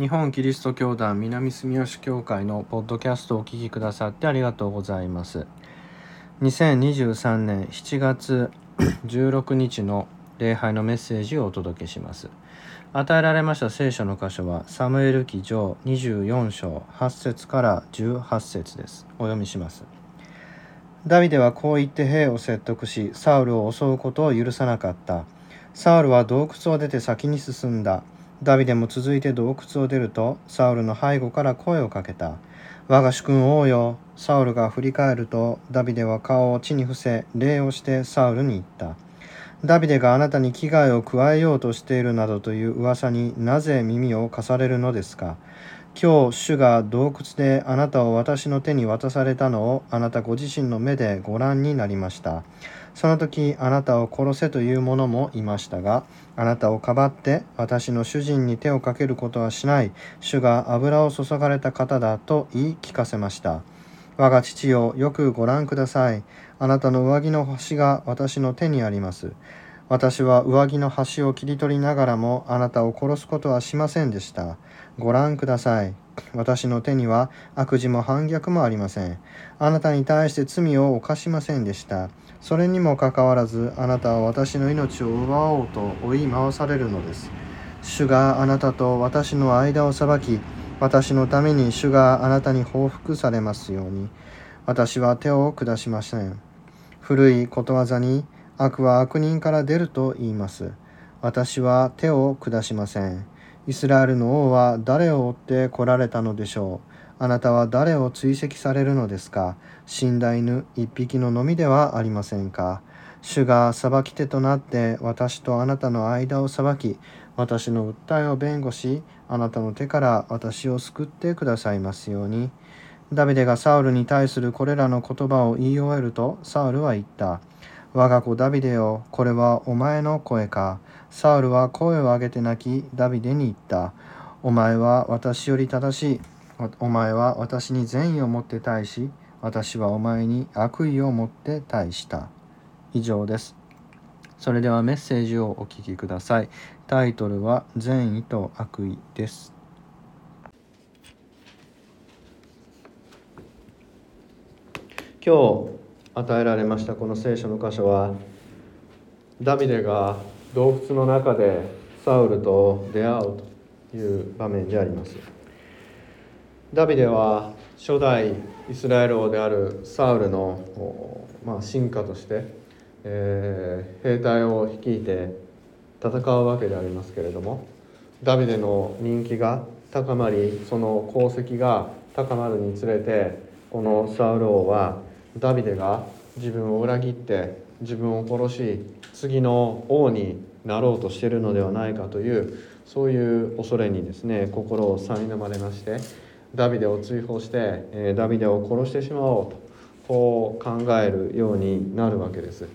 日本キリスト教団南住吉教会のポッドキャストをお聞きくださってありがとうございます。2023年7月16日の礼拝のメッセージをお届けします。与えられました聖書の箇所はサムエル記上24章8節から18節です。お読みします。ダビデはこう言って兵を説得しサウルを襲うことを許さなかった。サウルは洞窟を出て先に進んだ。ダビデも続いて洞窟を出るとサウルの背後から声をかけた。我が主君王よサウルが振り返るとダビデは顔を地に伏せ礼をしてサウルに言った。ダビデがあなたに危害を加えようとしているなどという噂になぜ耳を貸されるのですか？今日主が洞窟であなたを私の手に渡されたのをあなたご自身の目でご覧になりました。その時あなたを殺せという者もいましたがあなたをかばって私の主人に手をかけることはしない。主が油を注がれた方だと言い聞かせました。我が父よよくご覧ください。あなたの上着の端が私の手にあります。私は上着の端を切り取りながらもあなたを殺すことはしませんでした。ご覧ください。私の手には悪事も反逆もありません。あなたに対して罪を犯しませんでした。それにもかかわらずあなたは私の命を奪おうと追い回されるのです。主があなたと私の間を裁き私のために主があなたに報復されますように。私は手を下しません。古いことわざに悪は悪人から出ると言います。私は手を下しません。イスラエルの王は誰を追って来られたのでしょう。あなたは誰を追跡されるのですか？死んだ犬一匹ののみではありませんか？主が裁き手となって私とあなたの間を裁き私の訴えを弁護しあなたの手から私を救ってくださいますように。ダビデがサウルに対するこれらの言葉を言い終えるとサウルは言った。我が子ダビデよこれはお前の声か。サウルは声を上げて泣きダビデに言った。お前は私より正しい。お前は私に善意を持って対し、私はお前に悪意を持って対した。以上です。それではメッセージをお聞きください。タイトルは善意と悪意です。今日与えられましたこの聖書の箇所はダビデが洞窟の中でサウルと出会うという場面であります。ダビデは初代イスラエル王であるサウルの、まあ、進化として、えー、兵隊を率いて戦うわけでありますけれどもダビデの人気が高まりその功績が高まるにつれてこのサウル王はダビデが自分を裏切って自分を殺し次の王になろうとしているのではないかというそういう恐れにですね心を苛まれましてダビデを追放して、ダビデを殺してしまおうとこう考えるようになるわけです。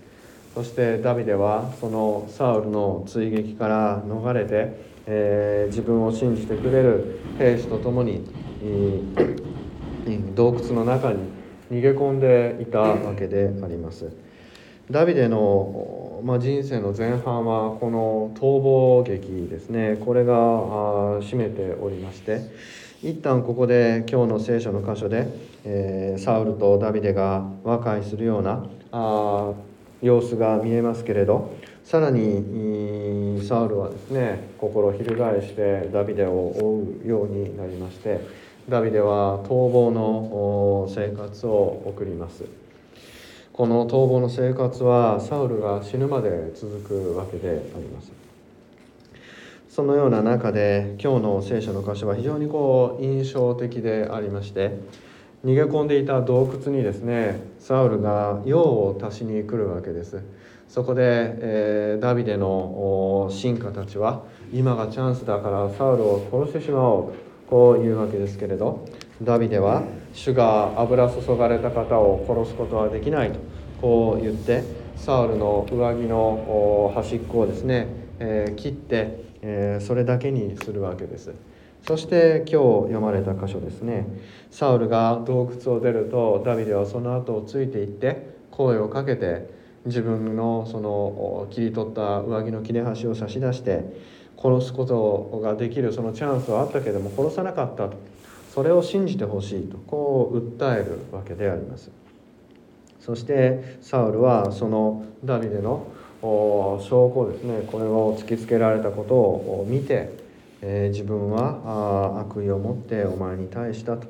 そしてダビデはそのサウルの追撃から逃れて、えー、自分を信じてくれる兵士と共に、えー、洞窟の中に逃げ込んでいたわけであります。ダビデの、まあ、人生の前半はこの逃亡劇ですね。これが占めておりまして一旦ここで今日の聖書の箇所で、えー、サウルとダビデが和解するようなあ様子が見えますけれどさらにサウルはですね心を翻してダビデを追うようになりましてダビデは逃亡の生活を送ります。この逃亡の生活はサウルが死ぬまで続くわけであります。そのような中で今日の聖書の箇所は非常にこう印象的でありまして逃げ込んでいた洞窟にですねサウルが用を足しに来るわけです。そこで、えー、ダビデの臣下たちは今がチャンスだからサウルを殺してしまおうこういうわけですけれどダビデは主が油注がれた方を殺すことはできないとこう言ってサウルの上着の端っこをですね、えー、切ってえー、それだけにするわけです。そして今日読まれた箇所ですね。サウルが洞窟を出るとダビデはその後をついていって声をかけて自分のその切り取った上着の切れ端を差し出して殺すことができるそのチャンスはあったけれども殺さなかったと。それを信じてほしいとこう訴えるわけであります。そしてサウルはそのダビデの証拠ですね。これを突きつけられたことを見て、え、自分は悪意を持ってお前に対したと。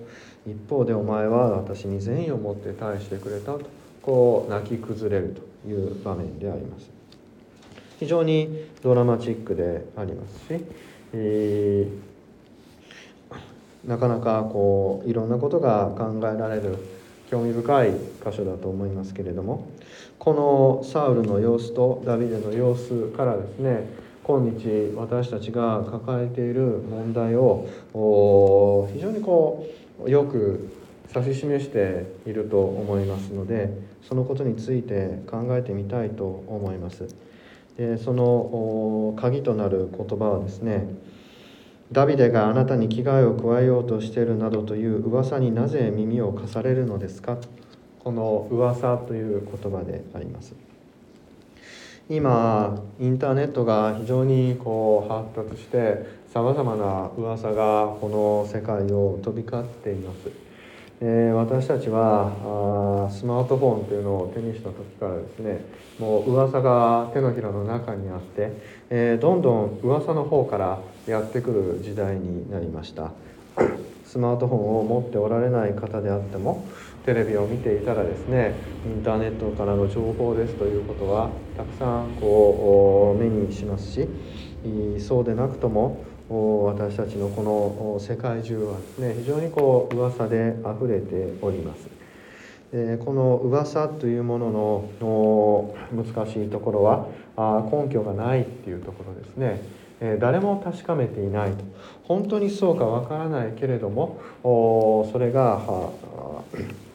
一方でお前は私に善意を持って対してくれたと。こう泣き崩れるという場面であります。非常にドラマチックでありますし、えー、なかなかこういろんなことが考えられる興味深い箇所だと思いますけれどもこのサウルの様子とダビデの様子からですね今日私たちが抱えている問題を非常にこうよく指し示していると思いますのでそのことについて考えてみたいと思います。でその鍵となる言葉はですねダビデがあなたに危害を加えようとしているなどという噂になぜ耳を貸されるのですか？この噂という言葉であります。今インターネットが非常にこう発達してさまざまな噂がこの世界を飛び交っています。え私たちはあスマートフォンというのを手にした時からですねもう噂が手のひらの中にあって、えー、どんどん噂の方からやってくる時代になりました。スマートフォンを持っておられない方であってもテレビを見ていたらですねインターネットからの情報ですということはたくさんこう目にしますしそうでなくとも私たちのこの世界中はですね非常にこう噂であふれております。この噂というものの難しいところは根拠がないっていうところですね誰も確かめていないと本当にそうかわからないけれどもそれが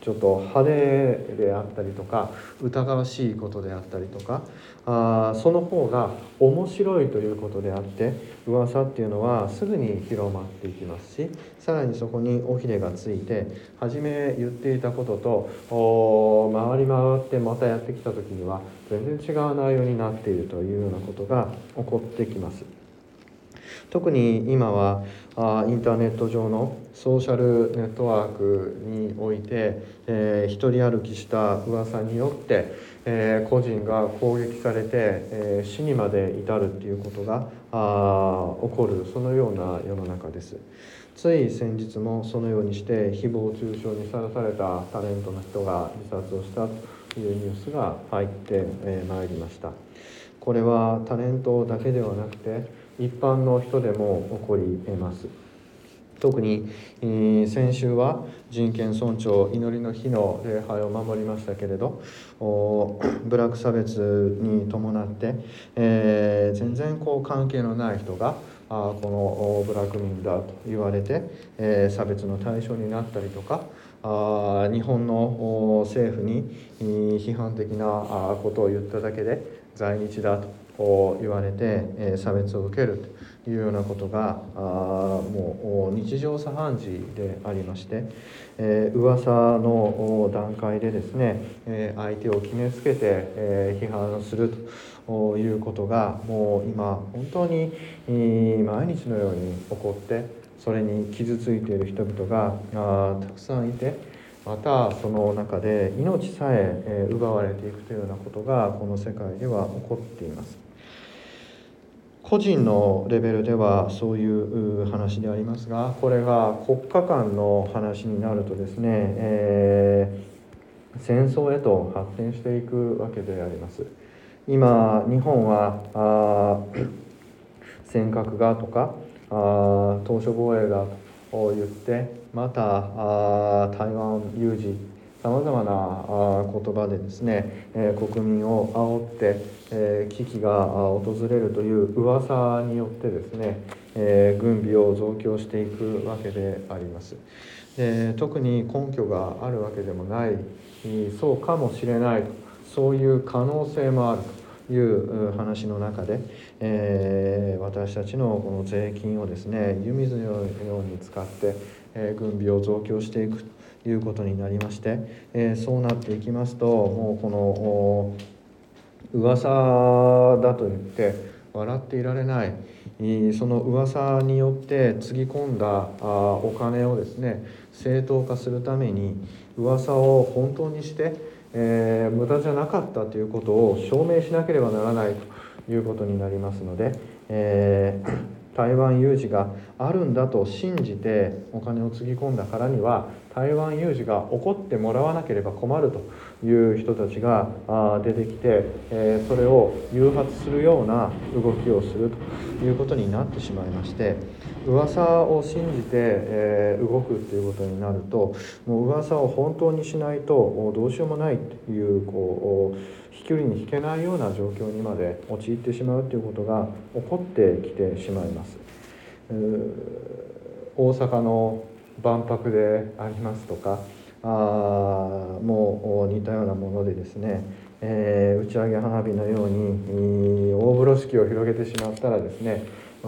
ちょっと派手であったりとか疑わしいことであったりとかあその方が面白いということであって噂っていうのはすぐに広まっていきますしさらにそこに尾ひれがついて初め言っていたことと回り回ってまたやってきた時には全然違う内容になっているというようなことが起こってきます。特に今はあインターネット上のソーシャルネットワークにおいて、えー、一人歩きした噂によって、えー、個人が攻撃されて、えー、死にまで至るっていうことがあ起こるそのような世の中です。つい先日もそのようにして誹謗中傷にさらされたタレントの人が自殺をしたというニュースが入ってまいりましたこれはタレントだけではなくて一般の人でも起こり得ます。特に、えー、先週は人権尊重祈りの日の礼拝を守りましたけれどブラック差別に伴って、えー、全然こう関係のない人があこのブラック民だと言われて、えー、差別の対象になったりとかあ日本の政府に批判的なことを言っただけで在日だと。こう言われて、差別を受けるというようなことがもう日常茶飯事でありまして、え、噂の段階でですね、相手を決めつけて、批判するということがもう今本当に毎日のように起こってそれに傷ついている人々がたくさんいてまたその中で命さえ奪われていくというようなことがこの世界では起こっています。個人のレベルではそういう話でありますがこれが国家間の話になるとですね、えー、戦争へと発展していくわけであります。今日本はあ尖閣がとかあ島し防衛だと言ってまたあ台湾有事さまざまな言葉でですね、国民を煽って、危機が訪れるという噂によってですね、軍備を増強していくわけであります。で特に根拠があるわけでもないそうかもしれないそういう可能性もあるという話の中で、え、私たちのこの税金をですね湯水のように使って、え軍備を増強していくいうことになりまして、えー、そうなっていきますともうこの噂だと言って笑っていられない。その噂によってつぎ込んだお金をですね正当化するために噂を本当にして、えー、無駄じゃなかったということを証明しなければならないということになりますので、えー台湾有事があるんだと信じてお金をつぎ込んだからには台湾有事が起こってもらわなければ困るという人たちが出てきてそれを誘発するような動きをするということになってしまいまして噂を信じて動くっていうことになるともう噂を本当にしないとどうしようもないというこう飛距離に引けないような状況にまで陥ってしまうということが起こってきてしまいます。大阪の万博でありますとかあもう似たようなものでですね、えー、打ち上げ花火のように大風呂敷を広げてしまったらですね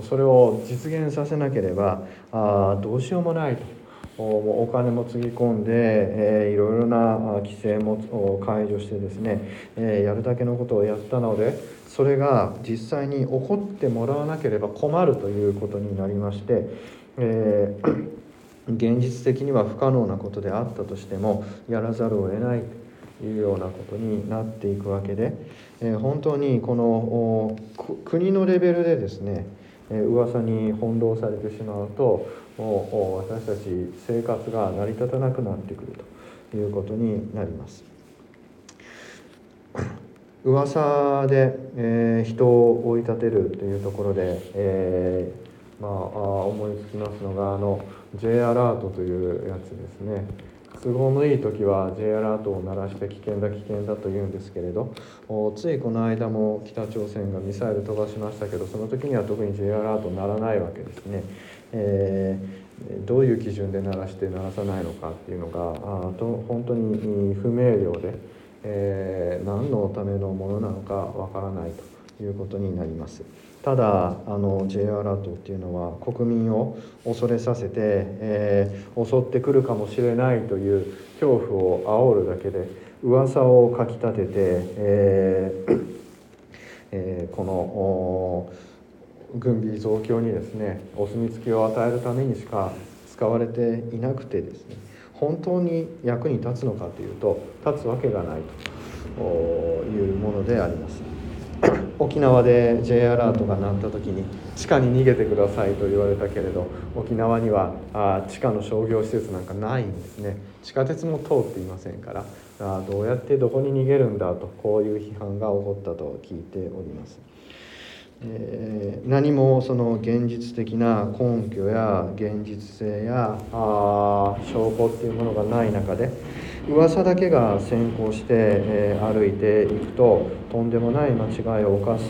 それを実現させなければあどうしようもないと。お金もつぎ込んで、えー、いろいろな規制も解除してですね、えー、やるだけのことをやったのでそれが実際に起こってもらわなければ困るということになりまして、えー現実的には不可能なことであったとしてもやらざるを得ないというようなことになっていくわけで、え本当にこの国のレベルでですね噂に翻弄されてしまうともう私たち生活が成り立たなくなってくるということになります。噂で、え、人を追い立てるというところで、えー、まあ思いつきますのがあの J アラートというやつですね都合のいい時は J アラートを鳴らして危険だ危険だと言うんですけれどついこの間も北朝鮮がミサイル飛ばしましたけどその時には特に J アラート鳴らないわけですね、えー、どういう基準で鳴らして鳴らさないのかっていうのがあと本当に不明瞭で、えー、何のためのものなのかわからないということになります。ただあの J アラートっていうのは国民を恐れさせて、えー、襲ってくるかもしれないという恐怖を煽るだけで噂をかきたてて、えーえー、この軍備増強にですねお墨付きを与えるためにしか使われていなくてですね本当に役に立つのかというと立つわけがないというものであります。沖縄で J アラートが鳴った時に地下に逃げてくださいと言われたけれど沖縄にはあ地下の商業施設なんかないんですね地下鉄も通っていませんからあどうやってどこに逃げるんだとこういう批判が起こったと聞いております。えー、何もその現実的な根拠や現実性やあ証拠っていうものがない中で噂だけが先行して、え、歩いていくととんでもない間違いを犯す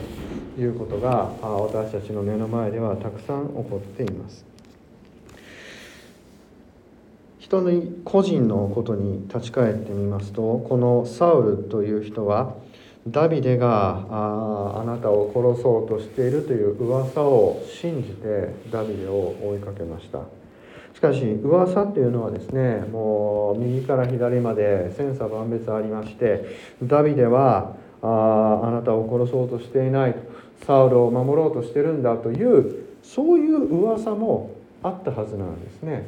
ということが私たちの目の前ではたくさん起こっています。人の個人のことに立ち返ってみますとこのサウルという人はダビデがああなたを殺そうとしているという噂を信じてダビデを追いかけました。しかし噂っていうのはですねもう右から左まで千差万別ありましてダビデはああなたを殺そうとしていないとサウルを守ろうとしてるんだというそういう噂もあったはずなんですね。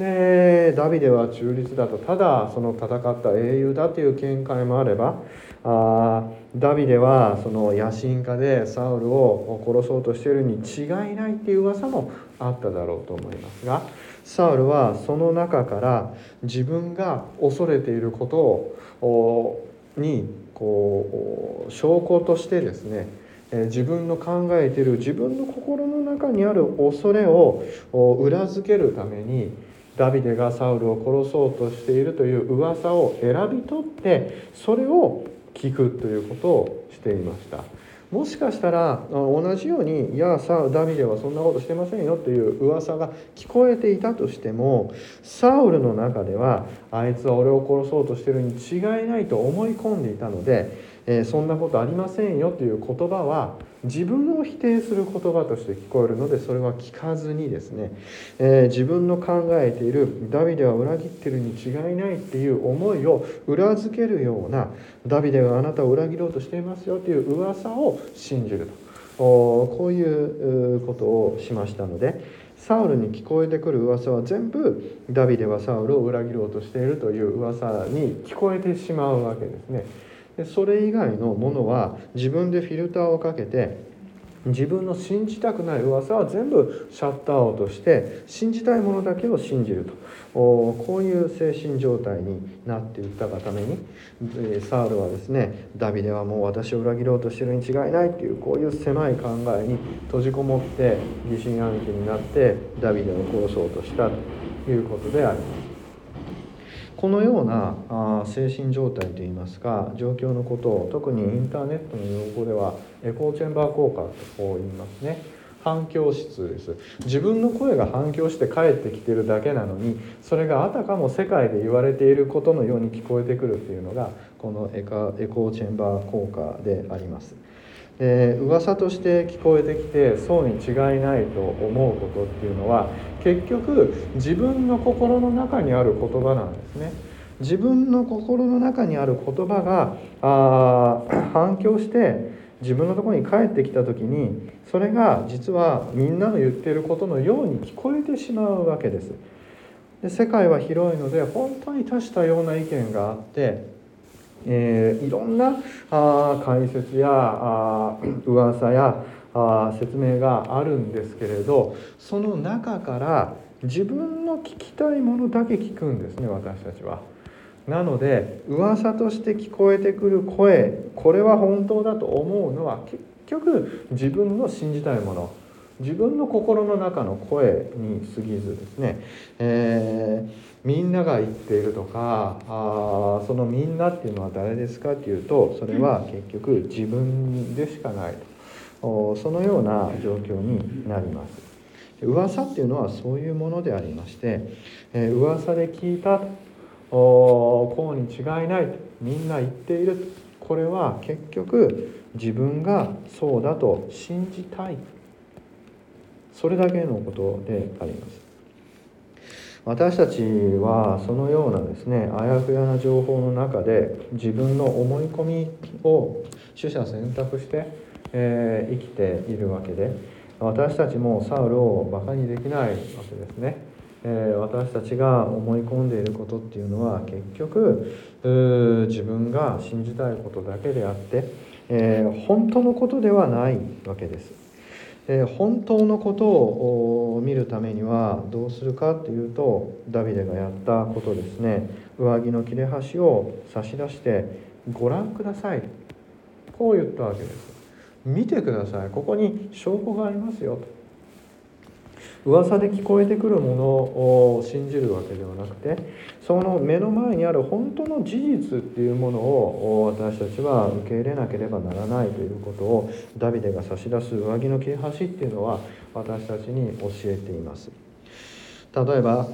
でダビデは中立だと。ただその戦った英雄だという見解もあればあダビデはその野心家でサウルを殺そうとしているに違いないっていう噂もあっただろうと思いますがサウルはその中から自分が恐れていることをにこう証拠としてですね自分の考えている自分の心の中にある恐れを裏付けるためにダビデがサウルを殺そうとしているという噂を選び取ってそれを聞くということをしていました。もしかしたら同じように「いやさダビデはそんなことしてませんよ」という噂が聞こえていたとしてもサウルの中ではあいつは俺を殺そうとしてるに違いないと思い込んでいたのでえー、そんなことありませんよという言葉は自分を否定する言葉として聞こえるのでそれは聞かずにですね、えー、自分の考えているダビデは裏切ってるに違いないっていう思いを裏付けるようなダビデがあなたを裏切ろうとしていますよという噂を信じると。こういうことをしましたのでサウルに聞こえてくる噂は全部ダビデはサウルを裏切ろうとしているという噂に聞こえてしまうわけですね。でそれ以外のものは自分でフィルターをかけて自分の信じたくない噂は全部シャットアウトして信じたいものだけを信じるとこういう精神状態になっていったがためにサウルはですねダビデはもう私を裏切ろうとしてるに違いないっていうこういう狭い考えに閉じこもって疑心暗鬼になってダビデを殺そうとしたということであります。このようなあ精神状態といいますか状況のことを特にインターネットの用語ではエコーチェンバー効果とこう言いますね反響質です自分の声が反響して帰ってきてるだけなのにそれがあたかも世界で言われていることのように聞こえてくるっていうのがこのエカエコーチェンバー効果であります。で噂として聞こえてきてそうに違いないと思うことっていうのは結局自分の心の中にある言葉なんですね。自分の心の中にある言葉があ 反響して自分のところに帰ってきた時にそれが実はみんなの言っていることのように聞こえてしまうわけです。で世界は広いので本当に多種多様な意見があってえー、いろんなあ解説やあ 噂やあ説明があるんですけれどその中から自分の聞きたいものだけ聞くんですね私たちは。なので噂として聞こえてくる声これは本当だと思うのは結局自分の信じたいもの自分の心の中の声に過ぎずですね、えーみんなが言っているとかあそのみんなっていうのは誰ですかっていうとそれは結局自分でしかないとそのような状況になります。噂っていうのはそういうものでありまして、えー、噂で聞いたとこうに違いないとみんな言っているこれは結局自分がそうだと信じたいそれだけのことであります。私たちはそのようなですねあやふやな情報の中で自分の思い込みを取捨選択して、えー、生きているわけで私たちもサウルをバカにできないわけですね、えー、私たちが思い込んでいることっていうのは結局自分が信じたいことだけであって、えー、本当のことではないわけです。え本当のことを見るためにはどうするかというとダビデがやったことですね。上着の切れ端を差し出してご覧ください。こう言ったわけです。見てください。ここに証拠がありますよと。噂で聞こえてくるものを信じるわけではなくてその目の前にある本当の事実っていうものを私たちは受け入れなければならないということをダビデが差し出す上着の切れ端っていうのは私たちに教えています。例えば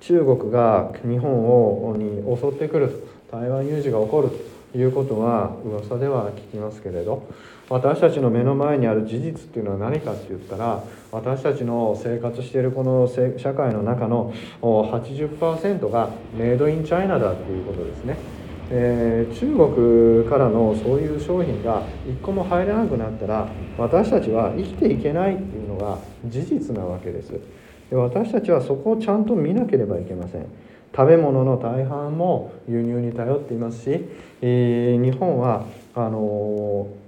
中国が日本をに襲ってくる台湾有事が起こるということは噂では聞きますけれど私たちの目の前にある事実っていうのは何かって言ったら私たちの生活しているこの社会の中の80%がメイドインチャイナだっていうことですね。えー、中国からのそういう商品が一個も入らなくなったら私たちは生きていけないっていうのが事実なわけですで私たちはそこをちゃんと見なければいけません食べ物の大半も輸入に頼っていますし、えー、日本はあのー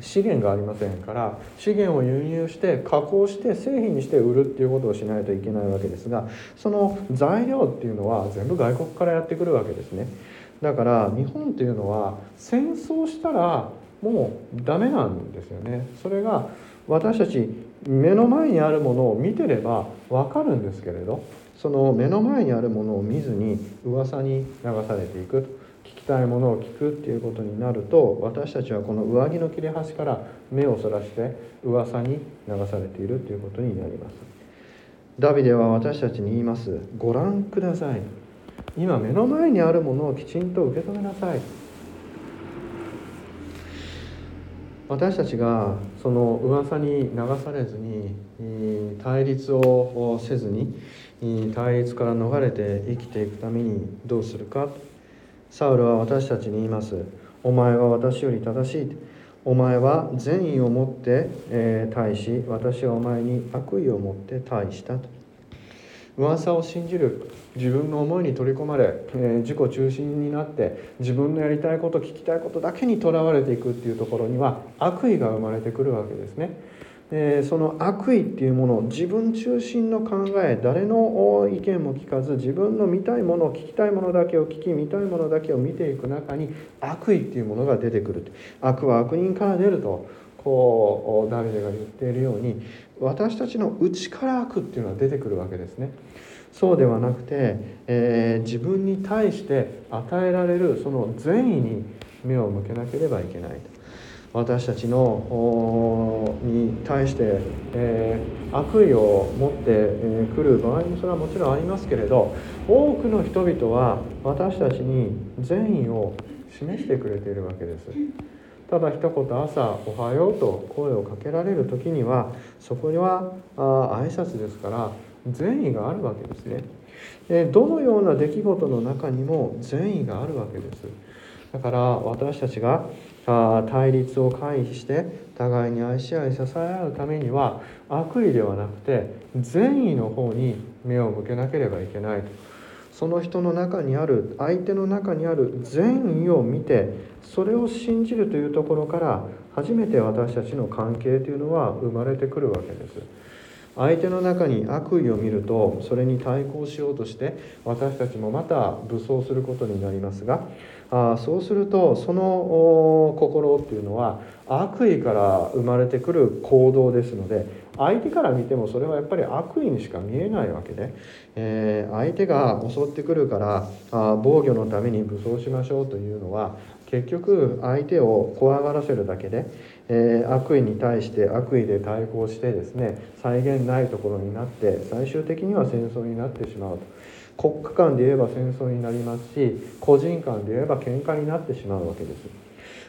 資源がありませんから資源を輸入して加工して製品にして売るっていうことをしないといけないわけですがその材料っていうのは全部外国からやってくるわけですね。だから日本っていうのは戦争したらもうダメなんですよね。それが私たち目の前にあるものを見てれば分かるんですけれどその目の前にあるものを見ずに噂に流されていく。たいものを聞くっていうことになると私たちはこの上着の切れ端から目をそらして噂に流されているということになります。ダビデは私たちに言います。ご覧ください。今目の前にあるものをきちんと受け止めなさい。私たちがその噂に流されずに対立をせずに対立から逃れて生きていくためにどうするか。サウルは私たちに言います。お前は私より正しい。お前は善意を持って、え、対し私はお前に悪意を持って対したと噂を信じる自分の思いに取り込まれ、えー、自己中心になって自分のやりたいこと聞きたいことだけにとらわれていくっていうところには悪意が生まれてくるわけですね。えー、その悪意っていうものを自分中心の考え誰の意見も聞かず自分の見たいもの聞きたいものだけを聞き見たいものだけを見ていく中に悪意っていうものが出てくる悪は悪人から出るとこうダビデが言っているように私たちの内から悪っていうのは出てくるわけですね。そうではなくて、えー、自分に対して与えられるその善意に目を向けなければいけないと。私たちのに対して、えー、悪意を持ってく、えー、る場合もそれはもちろんありますけれど多くの人々は私たちに善意を示してくれているわけです。ただ一言朝「おはよう」と声をかけられる時にはそこにはあ挨拶ですから善意があるわけですね。どのような出来事の中にも善意があるわけです。だから私たちが対立を回避して互いに愛し合い支え合うためには悪意ではなくて善意の方に目を向けなければいけないとその人の中にある相手の中にある善意を見てそれを信じるというところから初めて私たちの関係というのは生まれてくるわけです。相手の中に悪意を見るとそれに対抗しようとして私たちもまた武装することになりますがあそうするとその心っていうのは悪意から生まれてくる行動ですので相手から見てもそれはやっぱり悪意にしか見えないわけで、えー、相手が襲ってくるからあ防御のために武装しましょうというのは結局相手を怖がらせるだけで、えー、悪意に対して悪意で対抗してですね際限ないところになって最終的には戦争になってしまうと。国家間で言えば戦争になりますし個人間で言えば喧嘩になってしまうわけです。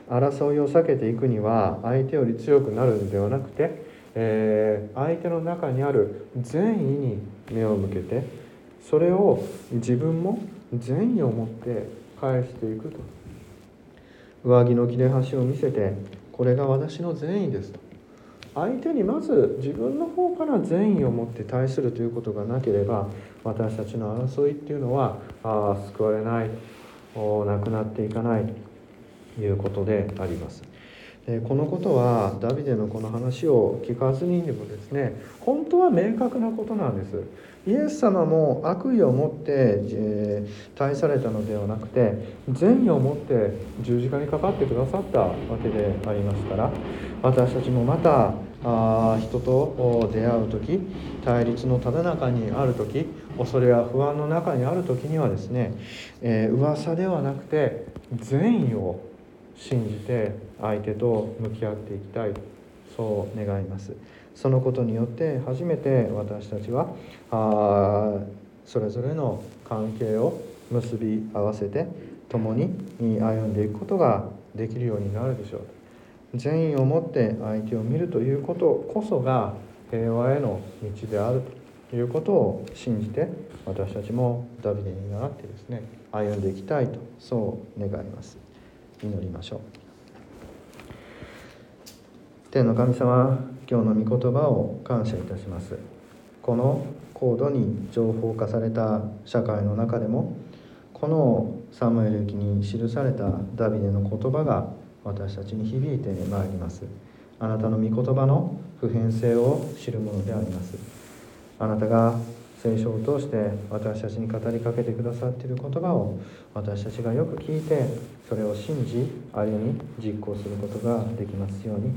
争いを避けていくには相手より強くなるんではなくて、えー、相手の中にある善意に目を向けてそれを自分も善意を持って返していくと。上着の切れ端を見せてこれが私の善意ですと。相手にまず自分の方から善意を持って対するということがなければ私たちの争いっていうのはあ救われないなくなっていかないということであります。でこのことはダビデのこの話を聞かずにでもですね本当は明確なことなんです。イエス様も悪意を持って、えー、対されたのではなくて善意を持って十字架にかかってくださったわけでありますから私たちもまたあ人と出会う時対立のただ中にある時恐れや不安の中にある時にはですね、えー、噂ではなくて善意を信じて相手と向き合っていきたい。そう願います。そのことによって初めて私たちはあそれぞれの関係を結び合わせて共に歩んでいくことができるようになるでしょう。善意を持って相手を見るということこそが平和への道であるということを信じて私たちもダビデに倣ってですね歩んでいきたいとそう願います。祈りましょう。天の神様今日の御言葉を感謝いたします。この高度に情報化された社会の中でもこのサムエル記に記されたダビデの言葉が私たちに響いてまいります。あなたの御言葉の普遍性を知るものであります。あなたが聖書を通して私たちに語りかけてくださっている言葉を私たちがよく聞いてそれを信じ歩み実行することができますように。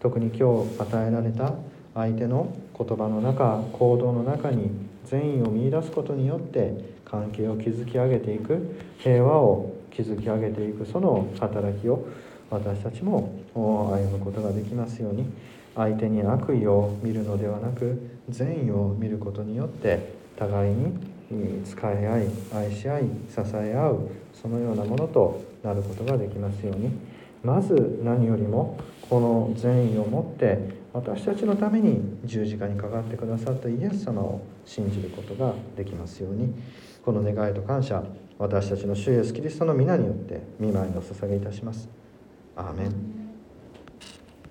特に今日与えられた相手の言葉の中行動の中に善意を見いだすことによって関係を築き上げていく平和を築き上げていくその働きを私たちも歩むことができますように相手に悪意を見るのではなく善意を見ることによって互いに使い合い愛し合い支え合うそのようなものとなることができますようにまず何よりもこの善意を持って私たちのために十字架にかかってくださったイエス様を信じることができますようにこの願いと感謝私たちの主イエスキリストの皆によって見舞いを捧げいたします。アーメン